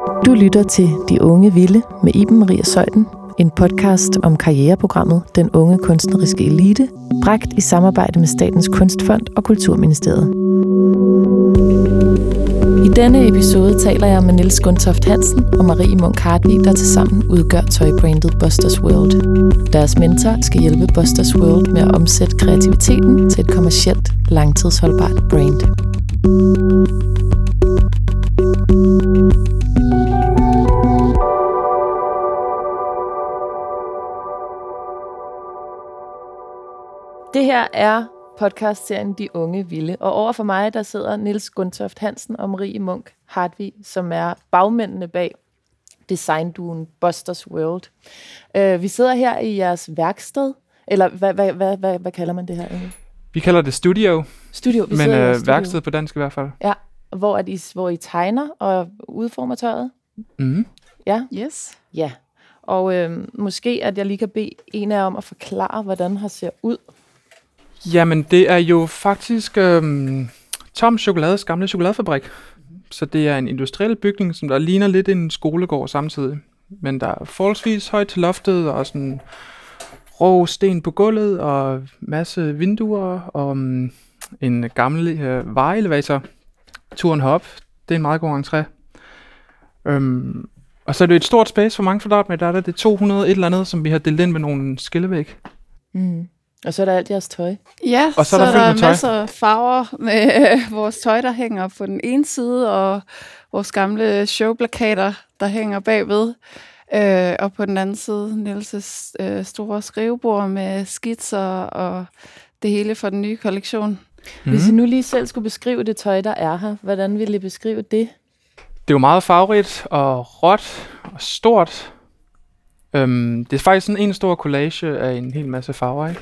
Du lytter til De Unge Vilde med Iben Maria Søjden, en podcast om karriereprogrammet Den Unge Kunstneriske Elite, bragt i samarbejde med Statens Kunstfond og Kulturministeriet. I denne episode taler jeg med Niels Gundtoft Hansen og Marie Munk Hartvig, der tilsammen udgør tøjbrandet Busters World. Deres mentor skal hjælpe Busters World med at omsætte kreativiteten til et kommercielt, langtidsholdbart brand. Det her er podcastserien De Unge Vilde. Og over for mig, der sidder Nils Gundtoft Hansen og Marie Munk Hartvig, som er bagmændene bag designduen Busters World. Uh, vi sidder her i jeres værksted, eller hvad, hvad, hvad, hvad, hvad kalder man det her egentlig? Vi kalder det studio, Studio. Vi men sidder i jeres øh, studio. værksted på dansk i hvert fald. Ja, hvor, at I, hvor I tegner og udformer tøjet. Mm. Ja, Yes. ja. Og øh, måske, at jeg lige kan bede en af jer om at forklare, hvordan her ser ud. Jamen, det er jo faktisk øhm, Tom Chokolades gamle chokoladefabrik. Så det er en industriel bygning, som der ligner lidt en skolegård samtidig. Men der er forholdsvis højt til loftet, og sådan rå sten på gulvet, og masse vinduer, og um, en gammel øh, vareelevator. Turen herop, det er en meget god entré. Øhm, og så er det et stort space for mange kvadratmeter. Der er det 200 et eller andet, som vi har delt ind med nogle skillevæg. Mm. Og så er der alt jeres tøj. Ja, Og så er der fyldt med tøj. masser af farver med øh, vores tøj, der hænger på den ene side, og vores gamle showplakater, der hænger bagved. Øh, og på den anden side, Niels' øh, store skrivebord med skitser og det hele for den nye kollektion. Mm. Hvis I nu lige selv skulle beskrive det tøj, der er her, hvordan ville I beskrive det? Det er jo meget farverigt og råt og stort. Øhm, det er faktisk sådan en stor collage af en hel masse farver, ikke?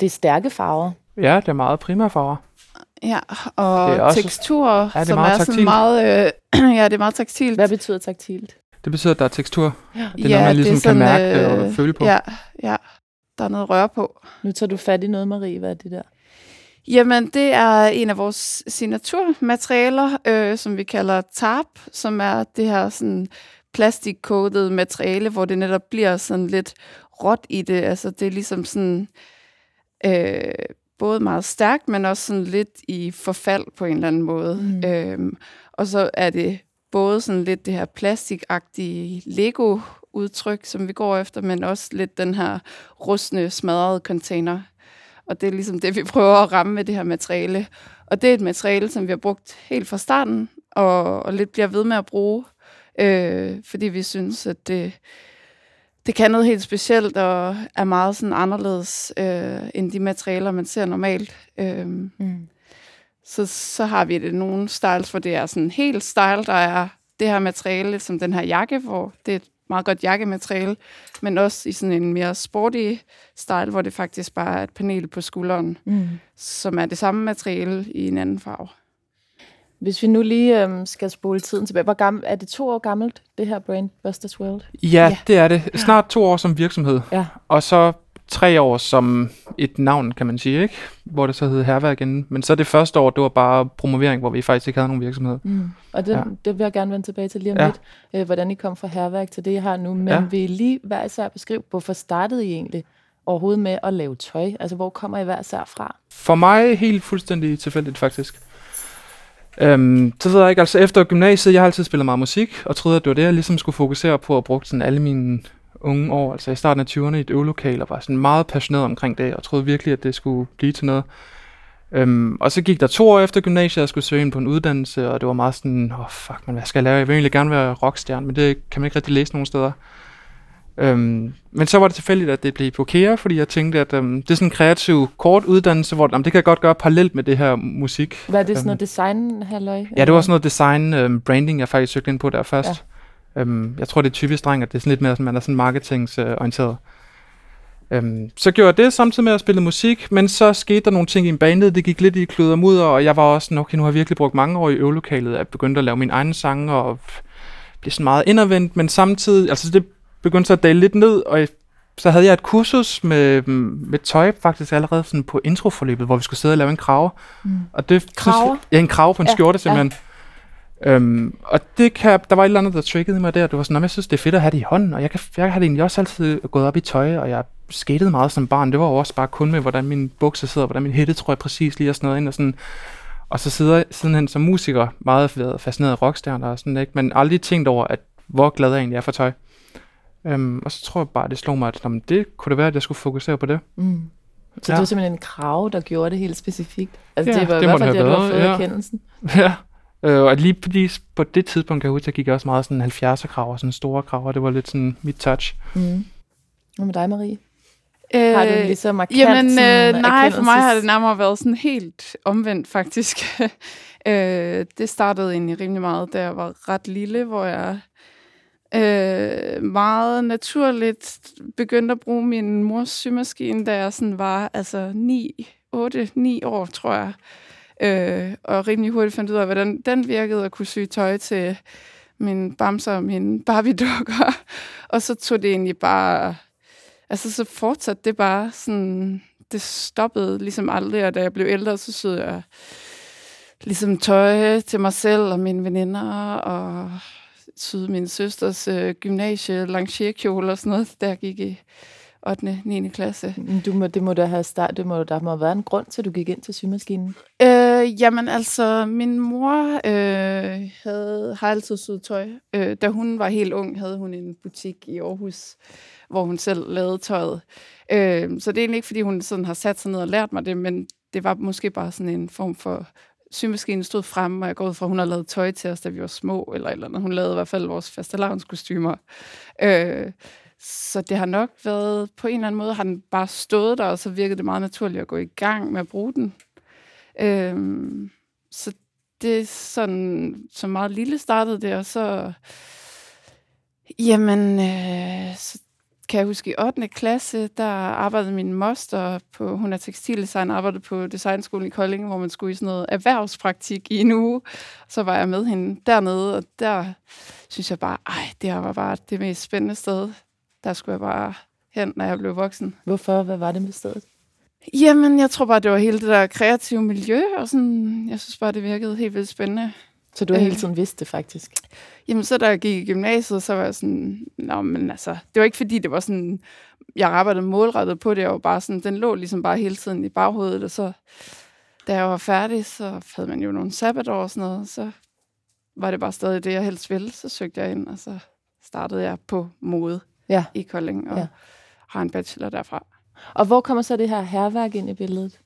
Det er stærke farver. Ja, det er meget primære farver. Ja, og Det er også- teksturer, Ja, det er som meget er sådan taktilt. meget... Øh, ja, det er meget taktilt. Hvad betyder taktilt? Det betyder, at der er tekstur. Ja. Det er noget, man ligesom kan mærke og øh, føle på. Ja, ja, der er noget rør på. Nu tager du fat i noget, Marie. Hvad er det der? Jamen, det er en af vores signaturmaterialer, øh, som vi kalder tarp, som er det her sådan plastikcoated materiale, hvor det netop bliver sådan lidt råt i det. Altså, det er ligesom sådan øh, både meget stærkt, men også sådan lidt i forfald på en eller anden måde. Mm. Øhm, og så er det både sådan lidt det her plastikagtige Lego-udtryk, som vi går efter, men også lidt den her rustne, smadrede container. Og det er ligesom det, vi prøver at ramme med det her materiale. Og det er et materiale, som vi har brugt helt fra starten, og, og lidt bliver ved med at bruge, øh, fordi vi synes, at det, det kan noget helt specielt, og er meget sådan anderledes øh, end de materialer, man ser normalt. Øh, Mm. så, så har vi det nogle styles, hvor det er sådan helt style, der er det her materiale, som den her jakke, hvor det er et meget godt jakkemateriale, men også i sådan en mere sporty style, hvor det faktisk bare er et panel på skulderen, Mm. som er det samme materiale i en anden farve. Hvis vi nu lige øhm, skal spole tiden tilbage. Hvor gammel, er det to år gammelt, det her brand, Busters World? Ja, Ja. det er det. Snart to år som virksomhed. Ja. Og så tre år som et navn, kan man sige, ikke? Hvor det så hed Herværk inden. Men så det første år, det var bare promovering, hvor vi faktisk ikke havde nogen virksomhed. Mm. Og det, ja. Det vil jeg gerne vende tilbage til lige om Ja. lidt, øh, hvordan I kom fra herværk til det, jeg har nu. Men. Ja. vil I lige hver især beskrive, hvorfor startede I egentlig overhovedet med at lave tøj? Altså, hvor kommer I hver især fra? For mig helt fuldstændig tilfældigt, faktisk. Øhm, så ved jeg ikke, altså efter gymnasiet, jeg har altid spillet meget musik, og troede, at det var det, jeg ligesom skulle fokusere på, og brugte sådan alle mine unge år, altså i starten af 20'erne i et øvelokal, og var sådan meget passioneret omkring det, og troede virkelig, at det skulle blive til noget. Øhm, og så gik der to år efter gymnasiet, jeg skulle søge ind på en uddannelse, og det var meget sådan, åh oh, fuck, man, hvad skal jeg lave? Jeg vil egentlig gerne være rockstjerne, men det kan man ikke rigtig læse nogen steder. Øhm, men så var det tilfældigt, at det blev på KEA, fordi jeg tænkte, at øhm, det er sådan en kreativ kort uddannelse, hvor jamen, det kan jeg godt gøre parallelt med det her musik. Hvad er det, sådan Øhm, noget design, halløj? Ja, det var sådan noget design, øhm, branding, jeg faktisk søgte ind på der først. Ja. Øhm, jeg tror, det er typisk dreng, at det er sådan lidt mere, sådan, man er sådan marketingsorienteret. Øhm, så gjorde jeg det samtidig med at spille musik, men så skete der nogle ting i bandet, det gik lidt i og mudder, og jeg var også sådan, okay, nu har jeg virkelig brugt mange år i øvelokalet, at begynde at lave mine egne sange, og blive sådan meget indadvendt, men samtidig, altså det begyndte så at dale lidt ned, og så havde jeg et kursus med, med tøj faktisk allerede sådan på introforløbet, hvor vi skulle sidde og lave en krave. Mm. Og det, Kraver? Ja, en krave på en Ja, ja, skjorte ja. simpelthen. Øhm, og det kan, der var et eller andet, der triggede mig der. Det var sådan, "Nå, jeg synes, det er fedt at have det i hånden, og jeg, kan, jeg har egentlig også altid gået op i tøj, og jeg skatede meget som barn. Det var jo også bare kun med, hvordan min bukser sidder, hvordan min hætte, tror jeg præcis lige og sådan noget ind, og sådan. Og så sidder, sidenhen som musiker meget fascineret af rockstjerner og sådan, ikke? men aldrig tænkt over, at hvor glad jeg egentlig er for tøj. Øhm, og så tror jeg bare, det slog mig, at jamen, det kunne det være, at jeg skulle fokusere på det. Mm. Så Ja. det var simpelthen en krav, der gjorde det helt specifikt. Altså Ja, det var det i må hvert fald det det, have du har været, fået ja. erkendelsen. Ja. Øh, og lige præcis på det tidspunkt, kan jeg huske, der gik jeg også meget sådan 70'er krav og sådan store krav, og det var lidt sådan mit touch. Mm. Hvad med dig, Marie? Øh, Har du lige så markant Jamen, sådan øh, nej, for mig har det nærmere været sådan helt omvendt, faktisk. øh, det startede egentlig rimelig meget, da jeg var ret lille, hvor jeg øh, meget naturligt begyndte at bruge min mors symaskine, da jeg sådan var altså 9, 8, 9 år, tror jeg. Øh, og rimelig hurtigt fandt ud af, hvordan den virkede, at kunne sy tøj til min bamser og mine Barbie-dukker. Og så tog det egentlig bare... Altså, så fortsatte det bare sådan... Det stoppede ligesom aldrig, og da jeg blev ældre, så syede jeg ligesom tøj til mig selv og mine veninder, og syede min søsters øh, gymnasie langierkjole og sådan noget, jeg gik i 8. 9. klasse. Du må, det må da have start, det må, der må have været en grund til, at du gik ind til symaskinen. Øh, jamen altså, min mor øh, havde, har altid syet tøj. Øh, da hun var helt ung, havde hun en butik i Aarhus, hvor hun selv lavede tøjet. Øh, så det er egentlig ikke, fordi hun sådan har sat sig ned og lært mig det, men det var måske bare sådan en form for... Symaskinen stod fremme, og jeg går ud fra, at hun har lavet tøj til os, da vi var små, eller eller andet. Hun lavede i hvert fald vores fastelavnskostymer. Øh, så det har nok været, på en eller anden måde har den bare stået der, og så virkede det meget naturligt at gå i gang med at bruge den. Øh, så det er sådan, så meget lille startede det, og så, jamen, øh, så kan jeg huske i 8. klasse, der arbejdede min moster på, hun er tekstildesigner, arbejdede på designskolen i Kolding, hvor man skulle i sådan noget erhvervspraktik i en uge. Så var jeg med hende dernede, og der synes jeg bare, ej, det her var bare det mest spændende sted. Der skulle jeg bare hen, når jeg blev voksen. Hvorfor? Hvad var det med stedet? Jamen, jeg tror bare, det var hele det der kreative miljø, og sådan, jeg synes bare, det virkede helt vildt spændende. Så du har Øh. hele tiden vidst det, faktisk. Jamen, så da jeg gik i gymnasiet, så var jeg sådan, nå, men altså, det var ikke fordi, det var sådan, jeg arbejdede målrettet på det, var bare sådan, den lå ligesom bare hele tiden i baghovedet, og så, da jeg var færdig, så havde man jo nogle sabbatår og sådan noget, så var det bare stadig det, jeg helst ville. Så søgte jeg ind, og så startede jeg på mode Ja. i Kolding, og ja. har en bachelor derfra. Og hvor kommer så det her herværk ind i billedet?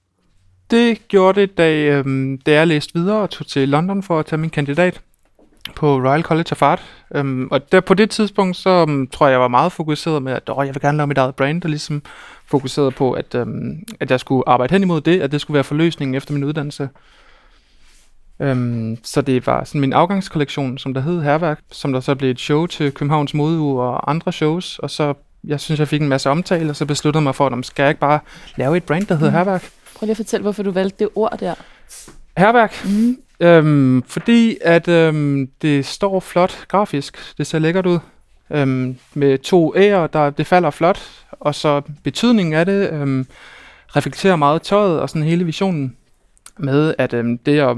Det gjorde det, da, øhm, da jeg læste videre og tog til London for at tage min kandidat på Royal College of Art. Øhm, og der på det tidspunkt, så um, tror jeg, jeg var meget fokuseret med, at åh, jeg vil gerne lave mit eget brand, og ligesom fokuseret på, at, øhm, at jeg skulle arbejde hen imod det, at det skulle være forløsningen efter min uddannelse. Øhm, så det var sådan min afgangskollektion, som der hed Herværk, som der så blev et show til Københavns Modeuge og andre shows, og så jeg synes, jeg fik en masse omtale, og så besluttede mig for, at "Nå, skal jeg ikke bare lave et brand, der hedder Mm. Herværk? Prøv lige at fortælle, hvorfor du valgte det ord der. Herværk, Mm. Øhm, fordi at øhm, det står flot grafisk. Det ser lækkert ud. Øhm, med to ærer, der det falder flot. Og så betydningen af det øhm, reflekterer meget tøjet og sådan hele visionen med, at øhm, det at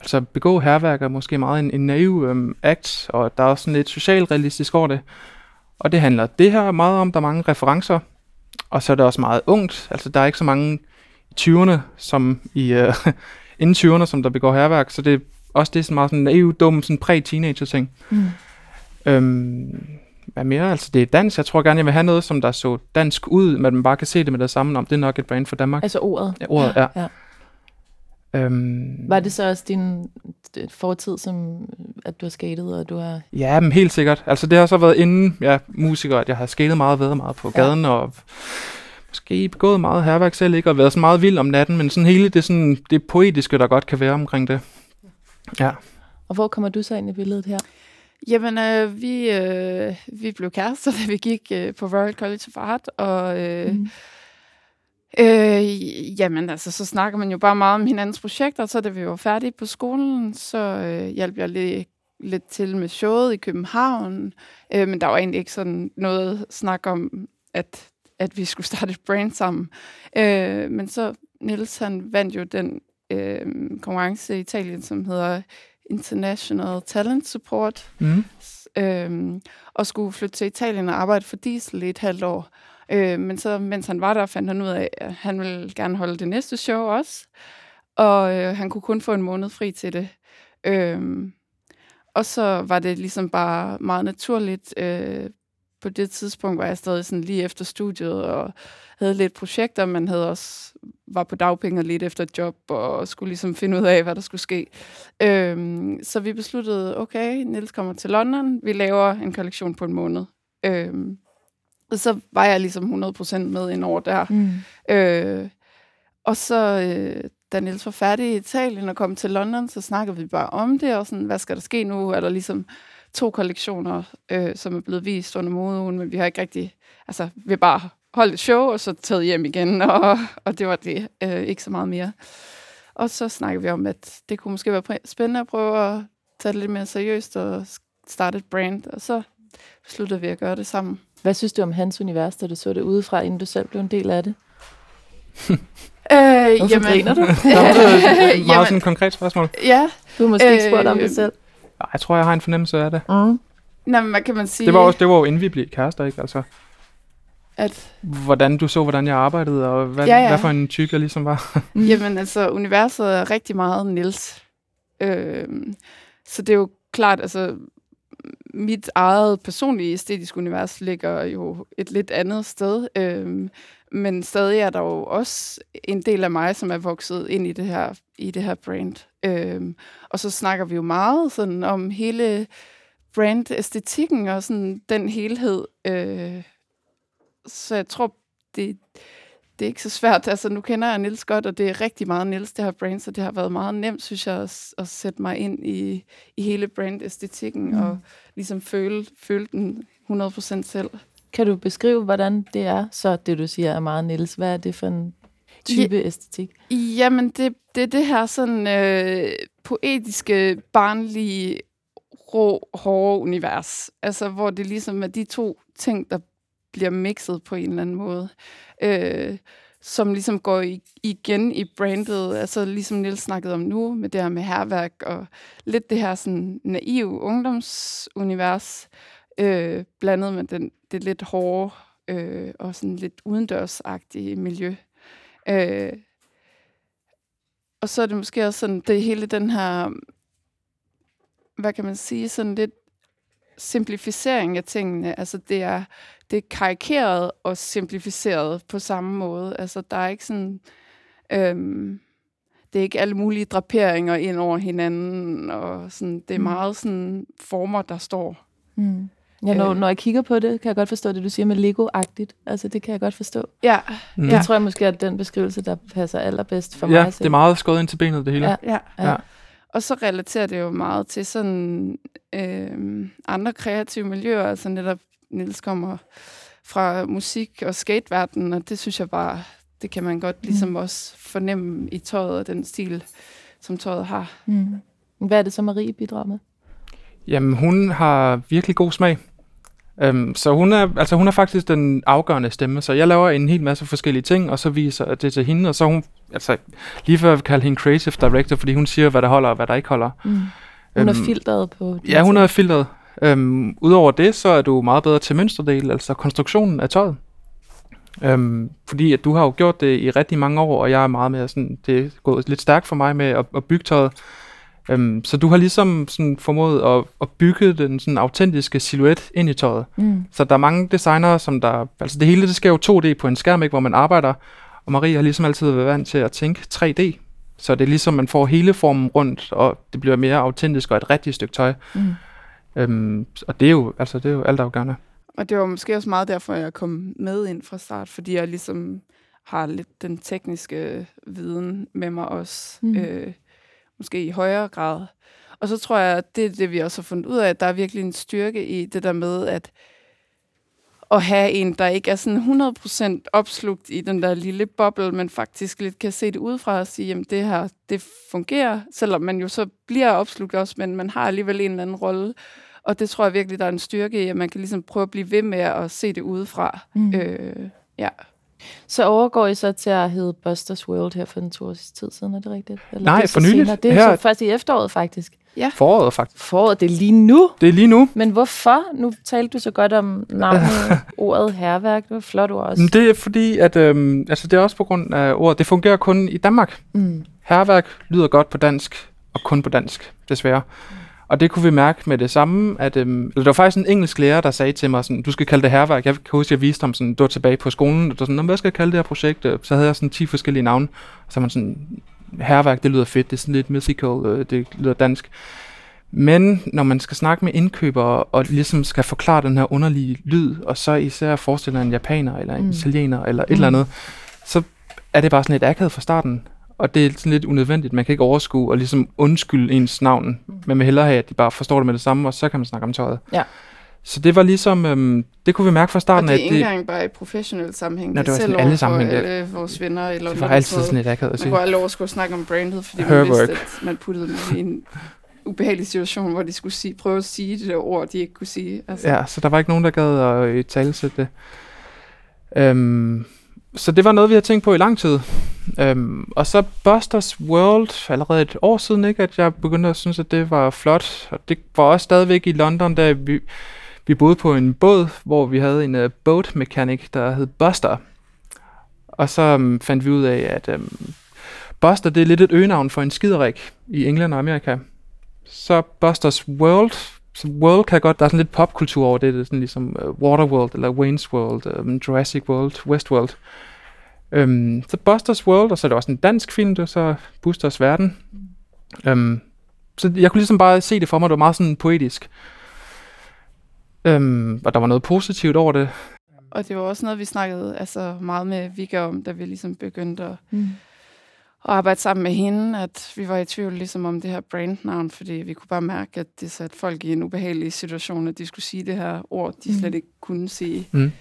altså begå herværk er måske meget en, en naiv øhm, akt, og der er også sådan lidt socialrealistisk over det. Og det handler det her meget om, der er mange referencer, og så er det også meget ungt. Altså der er ikke så mange 20'erne, som i øh, inden 20'erne, som der begår herværk, så det er også det er sådan meget sådan naiv, dum, sådan præ-teenager ting. Mm. Øhm, hvad mere? Altså det er dans. Jeg tror gerne, jeg vil have noget, som der så dansk ud, men man bare kan se det med det samme om. Det er nok et brand for Danmark. Altså ordet. Ja, ordet, ja. ja. Øhm, Var det så også din fortid, som at du har skatet, og du har... Ja, men helt sikkert. Altså det har så været inden jeg er musiker, at jeg har skatet meget, været meget på Ja. gaden, og måske begået meget herværk selv, ikke? Og været så meget vild om natten, men sådan hele det, sådan, det poetiske, der godt kan være omkring det. Ja. Og hvor kommer du så ind i billedet her? Jamen, øh, vi, øh, vi blev kærester, da vi gik øh, på Royal College of Art, og øh, Mm. øh, jamen, altså, så snakker man jo bare meget om hinandens projekter, så da vi var færdige på skolen, så øh, hjalp jeg lidt, lidt til med showet i København, øh, men der var egentlig ikke sådan noget snak om, at, at vi skulle starte et brand sammen. Øh, men så, Niels, han vandt jo den øh, konkurrence i Italien, som hedder International Talent Support, Mm. øhm, og skulle flytte til Italien og arbejde for Diesel i et halvt år. Øh, men så, mens han var der, fandt han ud af, at han ville gerne holde det næste show også. Og øh, han kunne kun få en måned fri til det. Øhm, og så var det ligesom bare meget naturligt. Øh, på det tidspunkt var jeg stadig sådan lige efter studiet og havde lidt projekter, men havde også var på dagpenge lidt efter et job og skulle ligesom finde ud af, hvad der skulle ske. Øhm, så vi besluttede, okay, Nils kommer til London, vi laver en kollektion på en måned. Øhm, og så var jeg ligesom 100% med ind over der. Mm. Øh, og så, øh, da Niels var færdig i Italien og kom til London, så snakkede vi bare om det, og sådan, hvad skal der ske nu? Er der ligesom to kollektioner, øh, som er blevet vist under modeugen, men vi har ikke rigtig, altså, vi har bare holdt et show, og så taget hjem igen, og, og det var det, øh, ikke så meget mere. Og så snakkede vi om, at det kunne måske være spændende at prøve at tage det lidt mere seriøst og starte et brand, og så besluttede vi at gøre det sammen. Hvad synes du om hans univers, da du så det udefra, inden du selv blev en del af det? Øh, Hvorfor griner du? Nå, det er et meget Jamen- sådan et konkret spørgsmål. Ja, Du har måske ikke spurgt om Øh, det selv. Jeg tror, jeg har en fornemmelse af det. Mm. Nå, men hvad kan man sige? Det var, også, det var jo inden vi blev kærester, ikke? Altså, At, hvordan du så, hvordan jeg arbejdede, og hvad, Ja, ja. hvad for en type jeg ligesom var. Jamen, altså, universet er rigtig meget Nils. Øhm, så det er jo klart, altså, mit eget personlige æstetiske univers ligger jo et lidt andet sted. Øhm, men stadig er der jo også en del af mig, som er vokset ind i det her, i det her brand. Øhm, og så snakker vi jo meget sådan om hele brand-æstetikken og sådan den helhed. Øh, så jeg tror, det, det er ikke så svært. Altså, nu kender jeg Nils godt, og det er rigtig meget Nils, det her brand, så det har været meget nemt, synes jeg, at, at sætte mig ind i, i hele brand-æstetikken mm. og ligesom føle, føle den 100% selv. Kan du beskrive, hvordan det er, så det du siger er meget Niels? Hvad er det for en type æstetik? Jamen, det, det er det her sådan øh, poetiske, barnlige, rå, hårde univers. Altså, hvor det ligesom er de to ting, der bliver mixet på en eller anden måde. Øh, som ligesom går i, igen i brandet, altså ligesom Nils snakkede om nu, med det her med herværk, og lidt det her sådan naive ungdomsunivers, øh, blandet med den, det lidt hårde øh, og sådan lidt udendørsagtige miljø. Øh, og så er det måske også sådan, det hele den her, hvad kan man sige, sådan lidt simplificering af tingene. Altså det er, det er karikeret og simplificeret på samme måde. Altså der er ikke sådan, øhm, det er ikke alle mulige draperinger ind over hinanden, og sådan, det er Mm. meget sådan former, der står. Mm. Ja, når, Øh. når jeg kigger på det, kan jeg godt forstå det, du siger med Lego-agtigt. Altså, det kan jeg godt forstå. Ja, Mm. Ja. Det tror jeg måske er den beskrivelse, der passer allerbedst for ja, mig. det er meget skåret ind til benet, det hele. Ja. ja. Ja. Ja. Og så relaterer det jo meget til sådan øh, andre kreative miljøer. Altså netop Nils kommer fra musik- og skateverdenen, og det synes jeg bare, det kan man godt ligesom Mm. også fornemme i tøjet og den stil, som tøjet har. Mm. Hvad er det så, Marie bidrager med? Jamen, hun har virkelig god smag. Um, så hun er, altså hun er faktisk den afgørende stemme, så jeg laver en hel masse forskellige ting, og så viser det til hende, og så er hun, altså lige før jeg vil kalde hende creative director, fordi hun siger, hvad der holder og hvad der ikke holder. Mm. Hun er Øhm, filtret på... Ja, hun er filtret. Um, Udover det, så er du meget bedre til mønsterdel, altså konstruktionen af tøjet. Um, fordi at du har jo gjort det i rigtig mange år, og jeg er meget mere sådan, det er gået lidt stærkt for mig med at, at bygge tøjet. Um, så du har ligesom sådan formået at, at bygge den sådan autentiske silhuet ind i tøjet. Mm. Så der er mange designere, som der... Altså det hele, det sker jo 2D på en skærm, ikke, hvor man arbejder. Og Marie har ligesom altid været vant til at tænke 3D. Så det er ligesom, man får hele formen rundt, og det bliver mere autentisk og et rigtigt stykke tøj. Mm. Øhm, og det er jo, altså, det er jo altafgørende. Og det var måske også meget derfor, jeg kom med ind fra start, fordi jeg ligesom har lidt den tekniske viden med mig også. Mm. Øh, måske i højere grad. Og så tror jeg, at det er det, vi også har fundet ud af, at der er virkelig en styrke i det der med, at at have en, der ikke er sådan 100% opslugt i den der lille boble, men faktisk lidt kan se det udefra og sige, jamen det her, det fungerer, selvom man jo så bliver opslugt også, men man har alligevel en eller anden rolle. Og det tror jeg virkelig, der er en styrke i, at man kan ligesom prøve at blive ved med at se det udefra. Mm. Øh, ja. Så overgår I så til at hedde Busters World her for en to års tid siden, er det rigtigt? Eller Nej, det for nyligt. senere? Det er Her- så først i efteråret, faktisk. Ja. Foråret faktisk. Foråret, det er lige nu. Det er lige nu. Men hvorfor? Nu talte du så godt om navnet, ordet herværk. Det var flot ord også. Men det er fordi, at øhm, altså det er også på grund af ordet. Det fungerer kun i Danmark. Mm. Herværk lyder godt på dansk, og kun på dansk, desværre. Og det kunne vi mærke med det samme, at øhm, eller der var faktisk en engelsk lærer, der sagde til mig sådan, du skal kalde det herværk. Jeg kan huske, at jeg viste ham sådan, du var tilbage på skolen, og der sådan, "Nå, hvad skal jeg kalde det her projekt? Så havde jeg sådan 10 forskellige navne. Og så var man sådan, herværk, det lyder fedt, det er sådan lidt mythical, øh, det lyder dansk. Men når man skal snakke med indkøbere, og ligesom skal forklare den her underlige lyd, og så især forestiller en japaner, eller en Mm. italiener, eller et Mm. eller andet, så er det bare sådan lidt akavet fra starten. Og det er sådan lidt unødvendigt. Man kan ikke overskue og ligesom undskylde ens navn. Men vil hellere have, at de bare forstår det med det samme, og så kan man snakke om tøjet. Ja. Så det var ligesom, øhm, det kunne vi mærke fra Og starten, det er ikke det, engang bare i professionel sammenhæng. Nå, det var selv alle for sammenhæng, det- alle vores venner. Eller det var altid sådan lidt akavet at Man sige. kunne aldrig overskue at snakke om brandet, fordi Her man vidste, work. at man puttede dem i en ubehagelig situation, hvor de skulle sige, prøve at sige det der ord, de ikke kunne sige. Altså, Ja, så der var ikke nogen, der gad at øh, talesætte det. Øhm, så det var noget, vi havde tænkt på i lang tid. Øhm, og så Busters World, allerede et år siden, ikke, at jeg begyndte at synes, at det var flot. Og det var også stadigvæk i London, da vi, vi boede på en båd, hvor vi havde en uh, boat mechanic, der hed Buster. Og så um, fandt vi ud af, at um, Buster, det er lidt et øgenavn for en skiderik i England og Amerika. Så Busters World, så World kan godt, der er sådan lidt popkultur over det, det er sådan ligesom uh, Waterworld, eller Wayne's World, um, Jurassic World, Westworld. Um, så Busters World, og så er det også en dansk film, det er så Busters Verden. Um, så jeg kunne ligesom bare se det for mig, det var meget sådan poetisk. Um, og der var noget positivt over det. Og det var også noget, vi snakkede altså, meget med Vika om, da vi ligesom begyndte at, Mm. At arbejde sammen med hende, at vi var i tvivl ligesom om det her brandnavn, fordi vi kunne bare mærke, at det satte folk i en ubehagelig situation, at de skulle sige det her ord, de Mm. slet ikke kunne sige. Mm.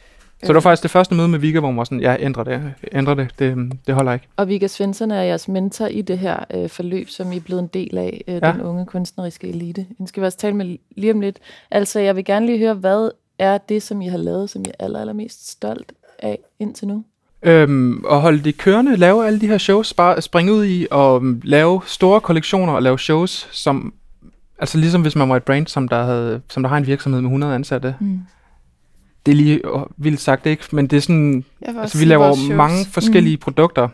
Så det var faktisk det første møde med Vika, hvor man var sådan, ja, ændre det, ændre det, det, det holder ikke. Og Vika Svensson er jeres mentor i det her øh, forløb, som I er blevet en del af, øh, Ja. den unge kunstneriske elite. Den skal vi også tale med lige om lidt. Altså, jeg vil gerne lige høre, hvad er det, som I har lavet, som I er aller, allermest stolt af indtil nu? Øhm, og holde det kørende, lave alle de her shows, bare springe ud i og um, lave store kollektioner og lave shows, som, altså ligesom hvis man var et brand, som der, havde, som der har en virksomhed med 100 ansatte. Mm. Det er lige åh, vildt sagt, ikke? Men det er sådan, altså vi laver shows- mange forskellige mm. produkter,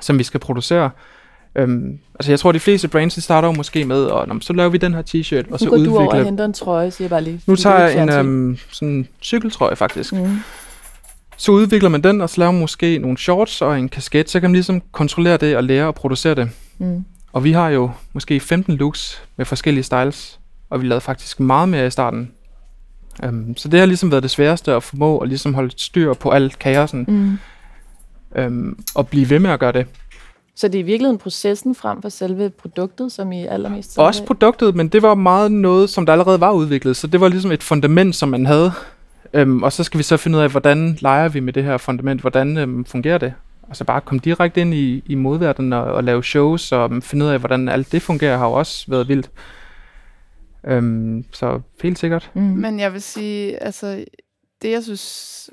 som vi skal producere. Øhm, altså jeg tror, de fleste brands, de starter jo måske med, og nå, så laver vi den her t-shirt, og så Nu går du over og udvikler... henter en trøje, siger jeg bare lige. Nu tager er jeg en øhm, sådan cykeltrøje faktisk. Mm. Så udvikler man den, og så laver man måske nogle shorts og en kasket, så kan man ligesom kontrollere det og lære at producere det. Mm. Og vi har jo måske 15 looks med forskellige styles, og vi lavede faktisk meget mere i starten. Um, så det har ligesom været det sværeste at formå at ligesom holde styr på alt kaosen, Mm. um, og blive ved med at gøre det. Så det er i virkeligheden processen frem for selve produktet, som I er allermest Også produktet, men det var meget noget, som der allerede var udviklet, så det var ligesom et fundament, som man havde. Um, og så skal vi så finde ud af, hvordan leger vi med det her fundament, hvordan um, fungerer det? Altså bare komme direkte ind i, i modverdenen og, og lave shows, og um, finde ud af, hvordan alt det fungerer, har jo også været vildt. Um, så helt sikkert. Mm. Men jeg vil sige, altså, det jeg synes,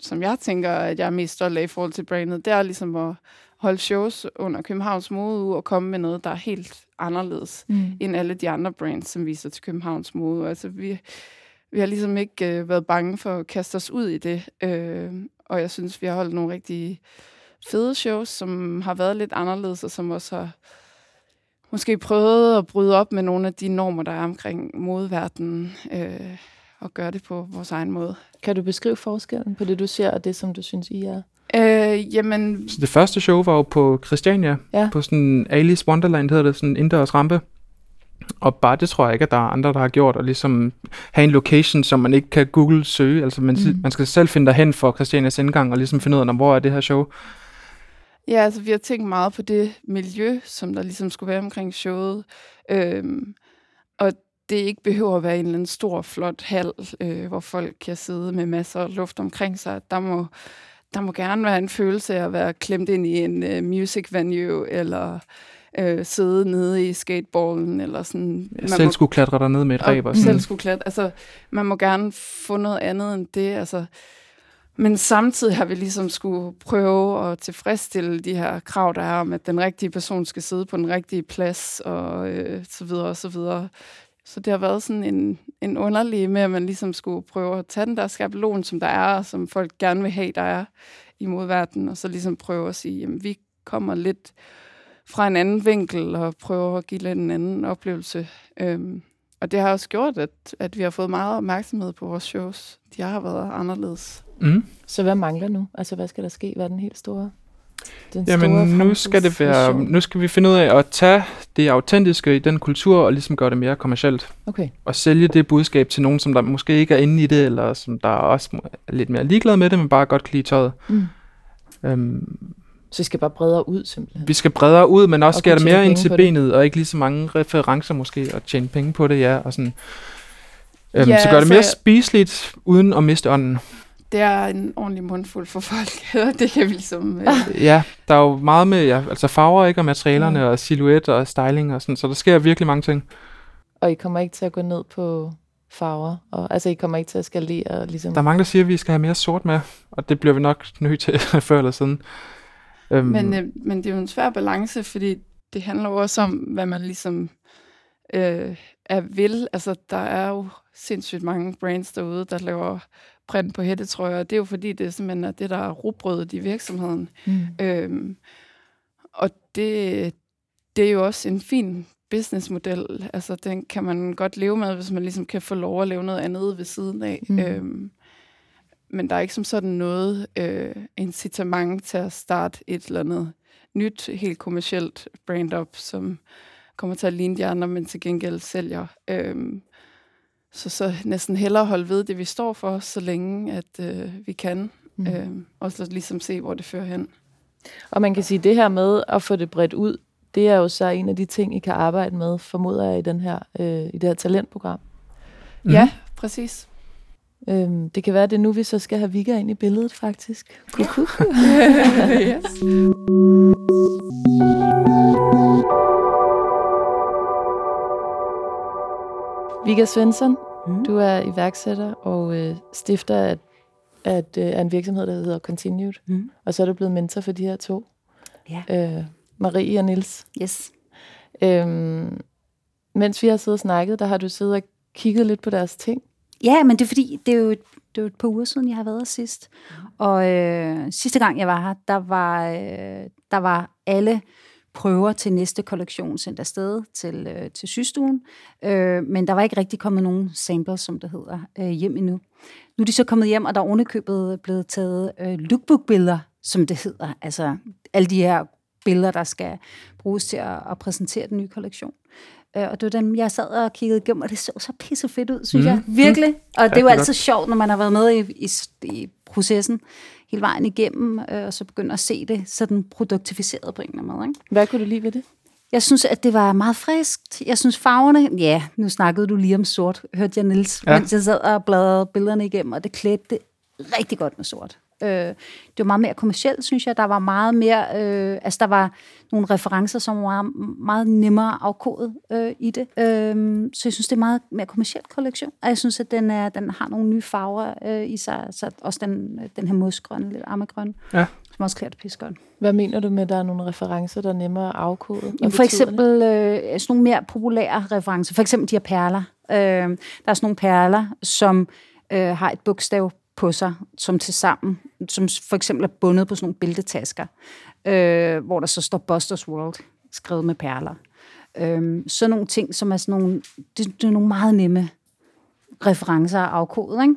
som jeg tænker, at jeg er mest stolt af i forhold til brandet, det er ligesom at holde shows under Københavns Modeuge og komme med noget, der er helt anderledes Mm. end alle de andre brands, som viser til Københavns Mode. Altså, vi, vi har ligesom ikke øh, været bange for at kaste os ud i det. Øh, og jeg synes, vi har holdt nogle rigtig fede shows, som har været lidt anderledes, og som også har måske prøvet at bryde op med nogle af de normer, der er omkring modeverdenen, øh, og gøre det på vores egen måde. Kan du beskrive forskellen på det, du ser, og det, som du synes, I er? Øh, jamen, Så det første show var jo på Christiania, Ja. på sådan Alice Wonderland hedder det, sådan en indendørs rampe. Og bare det tror jeg ikke, at der er andre, der har gjort, at ligesom have en location, som man ikke kan Google søge. Altså man, Mm. man skal selv finde derhen for Christianias indgang, og ligesom finde ud af, hvor er det her show. Ja, altså vi har tænkt meget på det miljø, som der ligesom skulle være omkring showet. Øhm, og det ikke behøver at være en eller anden stor, flot hal, øh, hvor folk kan sidde med masser af luft omkring sig. Der må, der må gerne være en følelse af at være klemt ind i en øh, music venue, eller øh, sidde nede i skateballen, eller sådan. Jeg selv skulle klatre derned med et ræb og og selv skulle klatre. Altså, man må gerne få noget andet end det. Altså, Men samtidig har vi ligesom skulle prøve at tilfredsstille de her krav, der er om, at den rigtige person skal sidde på den rigtige plads, og øh, så videre og så videre. Så det har været sådan en, en underlig med, at man ligesom skulle prøve at tage den der skabelon, som der er, og som folk gerne vil have, der er i modverdenen, og så ligesom prøve at sige, jamen vi kommer lidt fra en anden vinkel, og prøver at give lidt en anden oplevelse. Øhm, og det har også gjort, at, at vi har fået meget opmærksomhed på vores shows. De har været anderledes. Mm. Så hvad mangler nu? Altså, hvad skal der ske? Hvad er den helt store? Den Jamen, nu skal det være, nu skal vi finde ud af at tage det autentiske i den kultur og ligesom gøre det mere kommercielt. Okay. Og sælge det budskab til nogen, som der måske ikke er inde i det, eller som der også er lidt mere ligeglade med det, men bare godt kan lide tøjet. Mm. Øhm, Så I skal bare bredere ud, simpelthen. vi skal bredere ud, men også Og skære det mere ind til på det. benet, og ikke lige så mange referencer måske, og tjene penge på det, ja. Og sådan. Øhm, Ja, så gør det altså, mere spiseligt, uden at miste ånden. Det er en ordentlig mundfuld for folk, og det kan vi ligesom... Øh, Ja, der er jo meget med ja, altså farver ikke, og materialerne, og silhuet og styling og sådan, så der sker virkelig mange ting. Og I kommer ikke til at gå ned på farver? Og, altså, I kommer ikke til at skalere og ligesom... Der er mange, der siger, at vi skal have mere sort med, og det bliver vi nok nødt til før eller siden. Øhm, Men, øh, men det er jo en svær balance, fordi det handler jo også om, hvad man ligesom øh, er vil. Altså, der er jo sindssygt mange brands derude, der laver print på hættetrøjer. Det er jo fordi, det simpelthen er det, der er rugbrødet i virksomheden. Mm. Øhm, og det, det er jo også en fin businessmodel. Altså, den kan man godt leve med, hvis man ligesom kan få lov at lave noget andet ved siden af. Mm. Øhm, men der er ikke som sådan noget øh, incitament til at starte et eller andet nyt, helt kommercielt brand up, som kommer til at ligne de andre, men til gengæld sælger. Øhm, så så næsten hellere holde ved det, vi står for, så længe at øh, vi kan. Mm. Mm. Øhm, og så ligesom se, hvor det fører hen. Og man kan sige, at det her med at få det bredt ud, det er jo så en af de ting, I kan arbejde med, formoder jeg, i, den her, øh, i det her talentprogram. mhm. Ja, præcis. Øhm, det kan være, at det er nu, vi så skal have Vika ind i billedet, faktisk. Kuku. yes. Vika Svensson, Mm. du er iværksætter og øh, stifter af, af, øh, af en virksomhed, der hedder Continued. Mm. Og så er du blevet mentor for de her to. Ja. Øh, Marie og Nils. Yes. Øhm, mens vi har siddet og snakket, der har du siddet og kigget lidt på deres ting. Ja, men det er fordi, det er jo et, det er jo et par uger siden, jeg har været her sidst. Og øh, sidste gang, jeg var her, der var, øh, der var alle prøver til næste kollektion sendt afsted til, øh, til systuen. Øh, men der var ikke rigtig kommet nogen samples, som det hedder, øh, hjem endnu. Nu er de så kommet hjem, og der er ovenikøbet blevet taget øh, lookbook-billeder, som det hedder. Altså alle de her billeder, der skal bruges til at, at præsentere den nye kollektion. Øh, og det var dem, jeg sad og kiggede igennem, og det så så pisse fedt ud, synes mm. jeg. Virkelig. Og det er jo altid sjovt, når man har været med i, i, i processen hele vejen igennem, øh, og så begynder at se det sådan produktificeret på en eller anden måde. Ikke? Hvad kunne du lide ved det? Jeg synes, at det var meget friskt. Jeg synes farverne, ja, nu snakkede du lige om sort, hørte jeg Niels, Ja. ja. mens jeg sad og bladrede billederne igennem, og det klædte det rigtig godt med sort. Øh, det var meget mere kommercielt, synes jeg. Der var meget mere, øh, altså der var nogle referencer, som var meget nemmere afkodet øh, i det. Øh, så jeg synes, det er meget mere kommerciel kollektion, og jeg synes, at den, er, den har nogle nye farver øh, i sig, så også den, den her mosgrønne, lidt ammergrønne, Ja. som også klæder det. Hvad mener du med, at der er nogle referencer, der er nemmere at afkode? Jamen, for eksempel øh, sådan nogle mere populære referencer. For eksempel de her perler. Øh, der er sådan nogle perler, som øh, har et bogstav på sig, som til sammen, som for eksempel er bundet på sådan nogle bæltetasker, øh, hvor der så står Busters World skrevet med perler. Øh, sådan nogle ting, som er sådan nogle, det, det er nogle meget nemme referencer og afkode, ikke?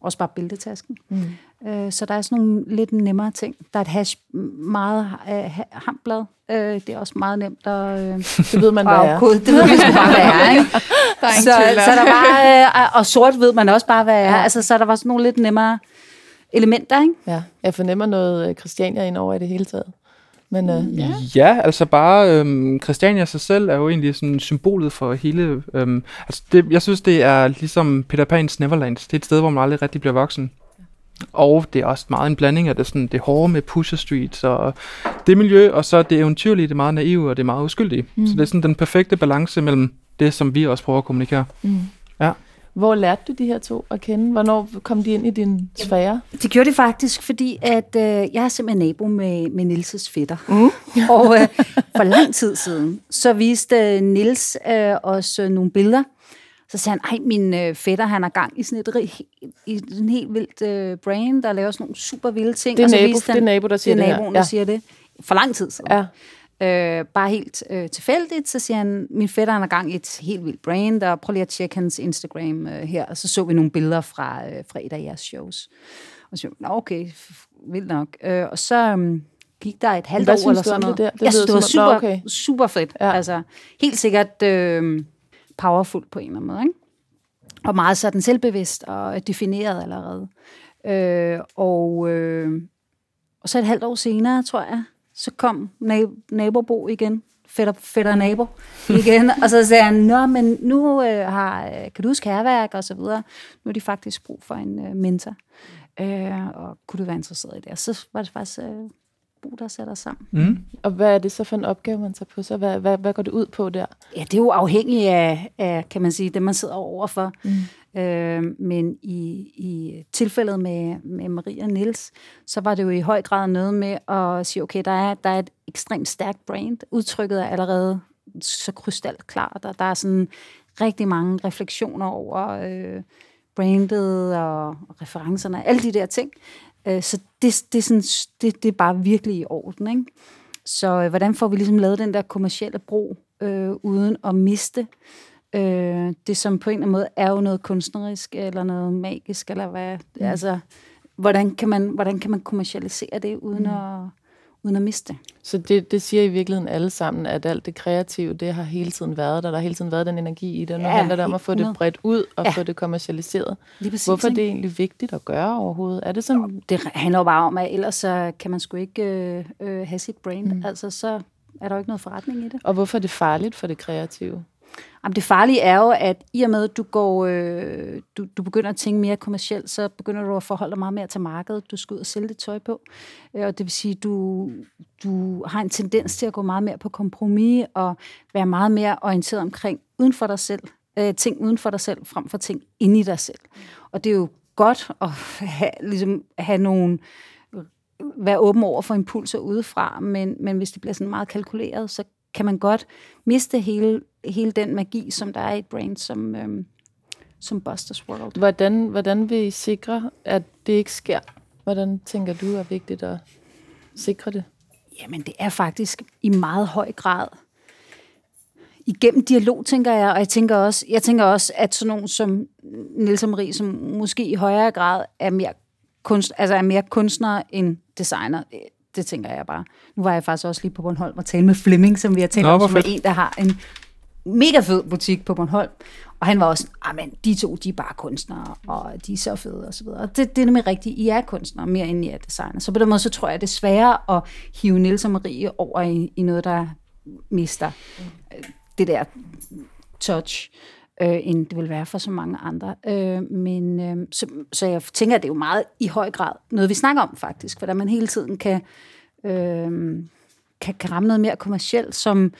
Også bare bæltetasken. Mm. Øh, så der er sådan nogle lidt nemmere ting. Der er et hash meget øh, ha- hamblad. Øh, det er også meget nemt at, øh, Det ved man, hvad er. afkode. Det ved man bare, hvad er, ikke? Der er så, tvivl så der var, øh, og sort ved man også bare, hvad er. Altså, så der var sådan nogle lidt nemmere elementer, ikke? Ja, jeg fornemmer noget øh, Christiania ind over i det hele taget. Men øh, Ja. Ja, altså bare øhm, Christiania sig selv er jo egentlig sådan symbolet for hele... Øhm, altså det, jeg synes, det er ligesom Peter Pans Neverland. Det er et sted, hvor man aldrig rigtig bliver voksen. Og det er også meget en blanding af det, sådan, det hårde med Pusher Street og det miljø, og så det eventyrlige, det meget naive og det er meget uskyldige. Mm. Så det er sådan den perfekte balance mellem det, som vi også prøver at kommunikere. mm. Ja. Hvor lærte du de her to at kende? Hvornår kom de ind i din sfære? Det gjorde det faktisk, fordi at øh, jeg er simpelthen nabo med, med Nilses fætter. Mm. og øh, for lang tid siden, så viste Nils øh, os øh, nogle billeder. Så sagde han, ej, min øh, fætter, han har gang i sådan et i en helt vildt øh, brain, der laver sådan nogle super vilde ting. Det er og så nabo- han, det er nabo, der siger det. det er her. naboen, der Ja. siger det. For lang tid siden. Ja. Øh, bare helt øh, tilfældigt, så siger han, min fætter han har gang i et helt vildt brand, og prøv lige at tjekke hans Instagram øh, her. Og så så vi nogle billeder fra, øh, fra et af jeres shows. Og så siger vi, "Nå, okay, vildt nok. Øh, og så um, gik der et halvt Hvad år eller sådan det noget. der? Det jeg synes, det var super, okay. super fedt. Ja. Altså, helt sikkert øh, powerful på en eller anden måde. Ikke? Og meget sådan selvbevidst og defineret allerede. Øh, og, øh, og så et halvt år senere, tror jeg, så kom nab- nabobo igen. Fætter, fætter nabo igen. og så sagde han, Nå, men nu øh, har, øh, kan du huske herværk og så videre. Nu er de faktisk brug for en øh, mentor. Øh, og kunne du være interesseret i det? Og så var det faktisk øh, Bo, der sætter sammen. Mm. Og hvad er det så for en opgave, man tager på sig? Hvad, hvad, hvad går det ud på der? Ja, det er jo afhængigt af, af kan man sige, det, man sidder overfor. Mm. Øh, men i, i tilfældet med, med Maria og Niels, så var det jo i høj grad noget med at sige, okay, der er, der er et ekstremt stærkt brand. Udtrykket er allerede så krystalklart, og der er sådan rigtig mange refleksioner over øh, brandet og, og referencerne, alle de der ting. Øh, så det, det, er sådan, det, det er bare virkelig i orden, ikke? Så øh, hvordan får vi ligesom lavet den der kommercielle bro, øh, uden at miste øh, det, som på en eller anden måde er jo noget kunstnerisk, eller noget magisk, eller hvad, mm. altså, hvordan kan, man, hvordan kan man kommercialisere det, uden, mm. at, uden at miste det? Så det, det siger i virkeligheden alle sammen, at alt det kreative, det har hele tiden været der. Der har hele tiden været den energi i det. Nu Ja, handler det om at få det 100. bredt ud og Ja. få det kommercialiseret. Lige præcis, Hvorfor er det egentlig vigtigt at gøre overhovedet? Er det sådan, Det handler jo bare om, at ellers så kan man sgu ikke øh, øh, have sit brand. Mm. Altså, så er der jo ikke noget forretning i det. og hvorfor er det farligt for det kreative? Jamen, det farlige er jo, at i og med, at du, går, øh, du, du begynder at tænke mere kommercielt, så begynder du at forholde dig meget mere til markedet. Du skal ud og sælge dit tøj på. Øh, Og det vil sige, at du, du har en tendens til at gå meget mere på kompromis og være meget mere orienteret omkring uden for dig selv. Øh, ting uden for dig selv, frem for ting inde i dig selv. Og det er jo godt at have, ligesom, have nogle være åben over for impulser udefra, men, men hvis det bliver sådan meget kalkuleret, så kan man godt miste hele, hele den magi, som der er i et brand som, øhm, som Busters World. Hvordan, hvordan vil I sikre, at det ikke sker? Hvordan tænker du er vigtigt at sikre det? Jamen, det er faktisk i meget høj grad igennem dialog, tænker jeg, og jeg tænker også, jeg tænker også at sådan nogen som Niels Marie, som måske i højere grad er mere, kunst, altså er mere kunstner end designer, det, tænker jeg bare. Nu var jeg faktisk også lige på Bornholm og tale med Flemming, som vi har talt Nå, om, som er en, der har en mega fed butik på Bornholm. Og han var også, ah, men de to, de er bare kunstnere, og de er så fede, og så videre. Og det, det er nemlig rigtigt, I er kunstnere, mere end I er designer. Så på den måde, så tror jeg, det er sværere at hive Niels og Marie over i, i noget, der mister øh, det der touch, øh, end det vil være for så mange andre. Øh, men øh, så, så jeg tænker, at det er jo meget i høj grad noget, vi snakker om faktisk, hvordan man hele tiden kan, øh, kan, kan ramme noget mere kommercielt, som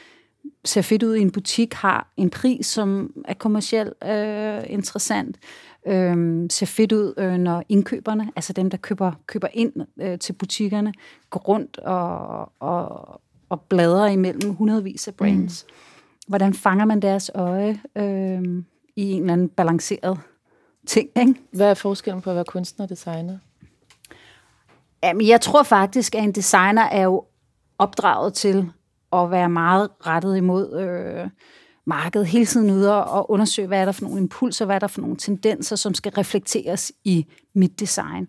ser fedt ud i en butik, har en pris, som er kommercielt øh, interessant, øh, ser fedt ud, øh, når indkøberne, altså dem, der køber, køber ind øh, til butikkerne, går rundt og, og, og bladrer imellem hundredvis af brands. Mm. Hvordan fanger man deres øje øh, i en eller anden balanceret ting, ikke? Hvad er forskellen på at være kunstner og designer? Jamen, jeg tror faktisk, at en designer er jo opdraget til at være meget rettet imod øh, markedet, hele tiden ude og undersøge, hvad er der for nogle impulser, hvad er der for nogle tendenser, som skal reflekteres i mit design.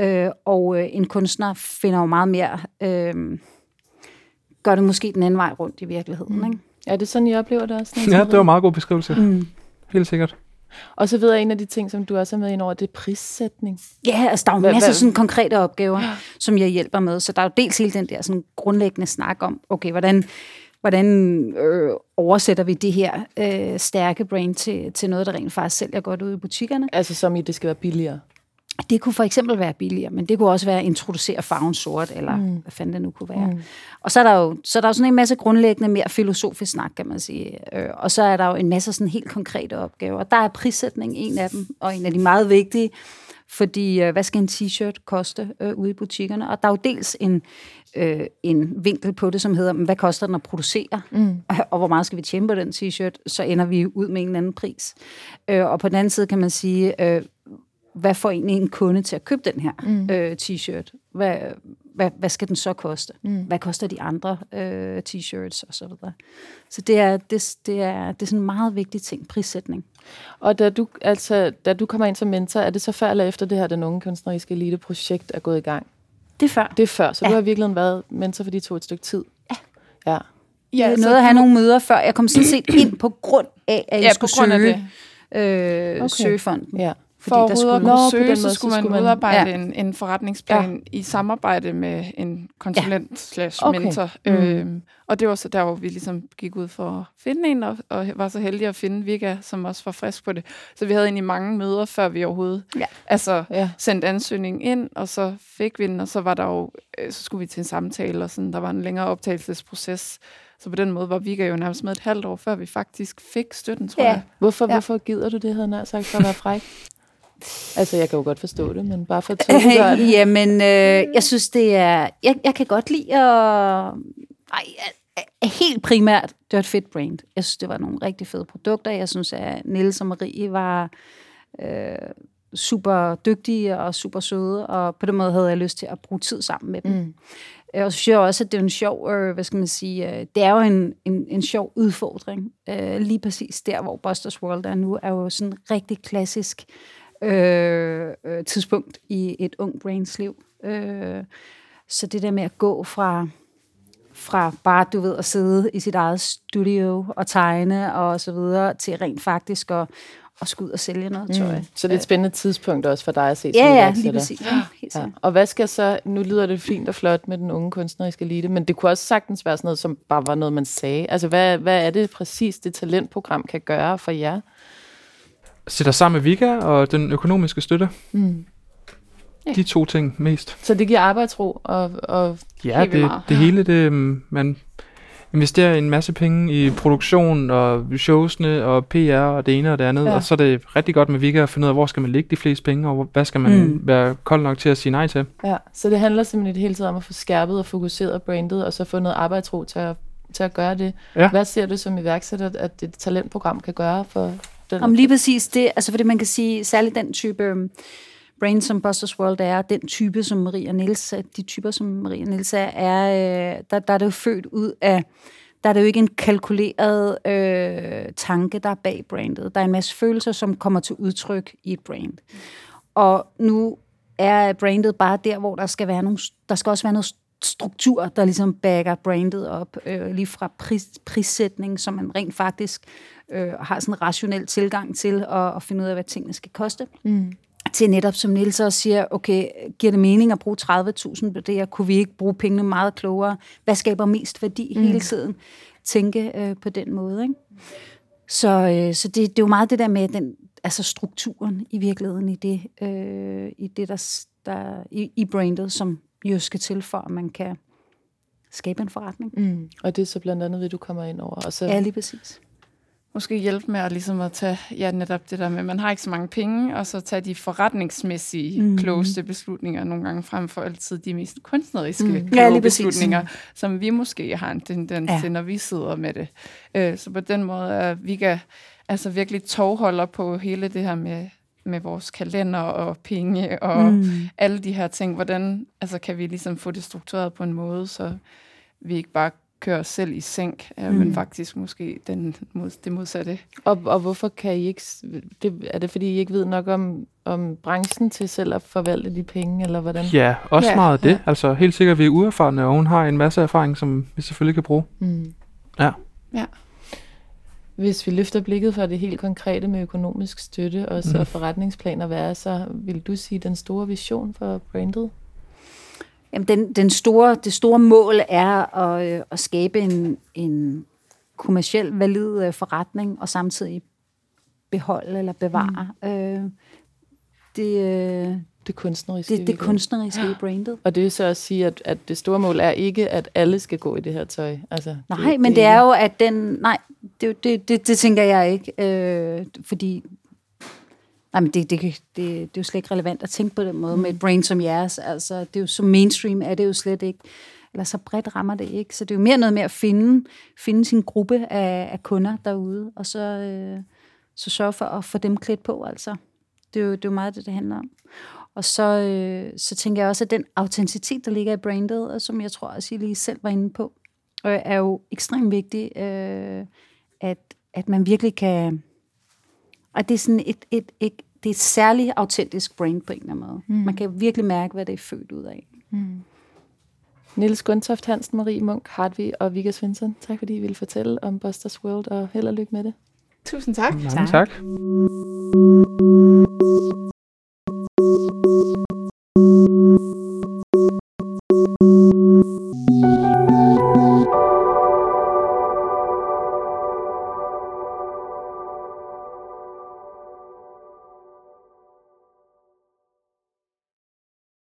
Øh, og øh, en kunstner finder jo meget mere, øh, gør det måske den anden vej rundt i virkeligheden. Mm. Ikke? Er det sådan, I oplever det også? Ja, det var en meget god beskrivelse. Mm. Helt sikkert. Og så ved jeg, en af de ting, som du også er med ind over, det er prissætning. Ja, altså der er jo Hvad- masser af sådan konkrete opgaver, som jeg hjælper med. Så der er jo dels hele den der sådan grundlæggende snak om, okay, hvordan, hvordan øh, oversætter vi det her øh, stærke brand til, til noget, der rent faktisk sælger godt ud i butikkerne. Altså som i, det skal være billigere. Det kunne for eksempel være billigere, men det kunne også være at introducere farven sort, eller mm. hvad fanden det nu kunne være. Mm. Og så er, der jo, så er der jo sådan en masse grundlæggende, mere filosofisk snak, kan man sige. Øh, og så er der jo en masse sådan helt konkrete opgaver. Der er prissætning en af dem, og en af de meget vigtige, fordi øh, hvad skal en t-shirt koste øh, ude i butikkerne? Og der er jo dels en, øh, en vinkel på det, som hedder, hvad koster den at producere, mm. og hvor meget skal vi tjene på den t-shirt, så ender vi ud med en eller anden pris. Øh, og på den anden side kan man sige, øh, hvad får egentlig en kunde til at købe den her mm. øh, t-shirt? Hvad, hvad, hvad skal den så koste? Mm. Hvad koster de andre øh, t-shirts og så videre? Så det er, det, det, er, det er sådan en meget vigtig ting, prissætning. Og da du, altså, da du kommer ind som mentor, er det så før eller efter det her, den unge kunstneriske elite-projekt er gået i gang? Det er før. Det er før, så ja. du har virkelig været mentor for de to et stykke tid? Ja. Ja. Ja, jeg nåede at have nogle møder før. Jeg kom sådan set ind på grund af, at jeg ja, skulle søge, det. Øh, okay. søge fonden. Ja. Fordi for at kunne søge, så skulle man, man udarbejde ja. en, en forretningsplan ja. i samarbejde med en konsulent ja. slash okay. mentor. Mm. Øhm, og det var så der, hvor vi ligesom gik ud for at finde en, og, og var så heldige at finde Vika, som også var frisk på det. Så vi havde egentlig mange møder, før vi overhovedet ja. altså, ja. sendte ansøgningen ind, og så fik vi den, og så var der jo, øh, så skulle vi til en samtale, og sådan, der var en længere optagelsesproces. Så på den måde var Vika jo nærmest med et halvt år, før vi faktisk fik støtten, tror ja. jeg. Hvorfor, ja. hvorfor gider du det, havde jeg sagt, for at være fræk? Altså, jeg kan jo godt forstå det, men bare for at det. Jamen, øh, jeg synes, det er... Jeg, jeg kan godt lide at... Ej, helt primært, et fedt brand. Jeg synes, det var nogle rigtig fede produkter. Jeg synes, at Niels og Marie var øh, super dygtige og super søde, og på den måde havde jeg lyst til at bruge tid sammen med dem. Mm. Og så synes jeg også, at det er en sjov, øh, hvad skal man sige, øh, det er jo en, en, en sjov udfordring. Øh, lige præcis der, hvor Busters World er nu, er jo sådan rigtig klassisk øh, øh, tidspunkt i et ung brains liv. Øh, så det der med at gå fra fra bare, du ved, at sidde i sit eget studio og tegne og så videre, til rent faktisk at, at skulle ud og sælge noget tøj. Mm. Så det er et spændende tidspunkt også for dig at se Ja, ja, lige præcis. Ja, helt ja. Og hvad skal så, nu lyder det fint og flot med den unge kunstneriske elite, men det kunne også sagtens være sådan noget, som bare var noget, man sagde. Altså, hvad, hvad er det præcis, det talentprogram kan gøre for jer? Sætter sammen med Vika og den økonomiske støtte. Mm. Ja. De to ting mest. Så det giver arbejdsro og, og Ja, det, det hele, det, øhm, man investerer en masse penge i produktion og showsene og PR og det ene og det andet, ja. og så er det rigtig godt med Vika at finde ud af, hvor skal man lægge de fleste penge, og hvad skal man mm. være kold nok til at sige nej til. Ja, så det handler simpelthen det hele tiden om at få skærpet og fokuseret brandet, og så få noget arbejdsro til at, til at gøre det. Ja. Hvad ser du som iværksætter, at et talentprogram kan gøre for den. Om lige præcis det, altså fordi man kan sige, særligt den type um, brain, som Busters World er, den type, som Maria Niels øh, de typer, som Maria Niels er, er øh, der, der er det jo født ud af, der er det jo ikke en kalkuleret øh, tanke, der er bag brandet. Der er en masse følelser, som kommer til udtryk i et brand. Og nu er brandet bare der, hvor der skal være nogle, der skal også være noget struktur, der ligesom backer brandet op, øh, lige fra pris, prissætning, som man rent faktisk øh, har sådan en rationel tilgang til at, at finde ud af, hvad tingene skal koste. Mm. Til netop, som Niels også siger, okay, giver det mening at bruge 30.000 på det her? Kunne vi ikke bruge pengene meget klogere? Hvad skaber mest værdi mm. hele tiden? Tænke øh, på den måde, ikke? Så, øh, så det, det er jo meget det der med den, altså strukturen i virkeligheden i det, øh, i det der, der i, i brandet, som jo skal til for, at man kan skabe en forretning. Mm. Og det er så blandt andet, ved du kommer ind over. Og så... Ja, lige præcis måske hjælpe med at, ligesom at tage ja, netop det der med, at man har ikke så mange penge, og så tage de forretningsmæssige, mm. klogeste beslutninger nogle gange frem for altid de mest kunstneriske mm. kloge ja, beslutninger, som vi måske har en tendens ja. til, når vi sidder med det. Øh, så på den måde er vi kan altså virkelig tovholder på hele det her med med vores kalender og penge og mm. alle de her ting. Hvordan altså, kan vi ligesom få det struktureret på en måde, så vi ikke bare køre os selv i sænk, øh, mm. men faktisk måske den, mod, det modsatte. Og, og hvorfor kan I ikke, det, er det fordi I ikke ved nok om, om branchen til selv at forvalte de penge, eller hvordan? Ja, også ja. meget det. Ja. Altså helt sikkert, vi er uerfarne, og hun har en masse erfaring, som vi selvfølgelig kan bruge. Mm. Ja. Ja. Hvis vi løfter blikket fra det helt konkrete med økonomisk støtte og så mm. forretningsplaner, hvad er så, vil du sige, den store vision for brandet? Jamen, den, den store, det store mål er at, øh, at skabe en, en kommersiel valid øh, forretning, og samtidig beholde eller bevare. Mm. Øh, det, øh, det kunstneriske. Det, det kunstneriske i brandet. Og det vil så også sige, at, at det store mål er ikke, at alle skal gå i det her tøj. Altså, nej, det, men det, det er jo, at den... Nej, det, det, det, det tænker jeg ikke. Øh, fordi... Nej, men det, det, det, det er jo slet ikke relevant at tænke på den måde mm. med et brain som jeres. Altså, det er jo så mainstream, er det jo slet ikke. Eller så bredt rammer det ikke. Så det er jo mere noget med at finde, finde sin gruppe af, af kunder derude, og så, øh, så sørge for at få dem klædt på, altså. Det er jo, det er jo meget det, det handler om. Og så, øh, så tænker jeg også, at den autenticitet, der ligger i brandet, og som jeg tror, at I lige selv var inde på, øh, er jo ekstremt vigtig, øh, at, at man virkelig kan... At det er sådan et, et, et, det er et særligt autentisk brand på en eller anden måde. Mm. Man kan virkelig mærke, hvad det er født ud af. Mm. Niels Gundtoft Hansen, Marie Munk, Hartvig og Vigga Svensson. Tak fordi I ville fortælle om Busters World, og held og lykke med det. Tusind tak. Mange tak. tak. Thank you.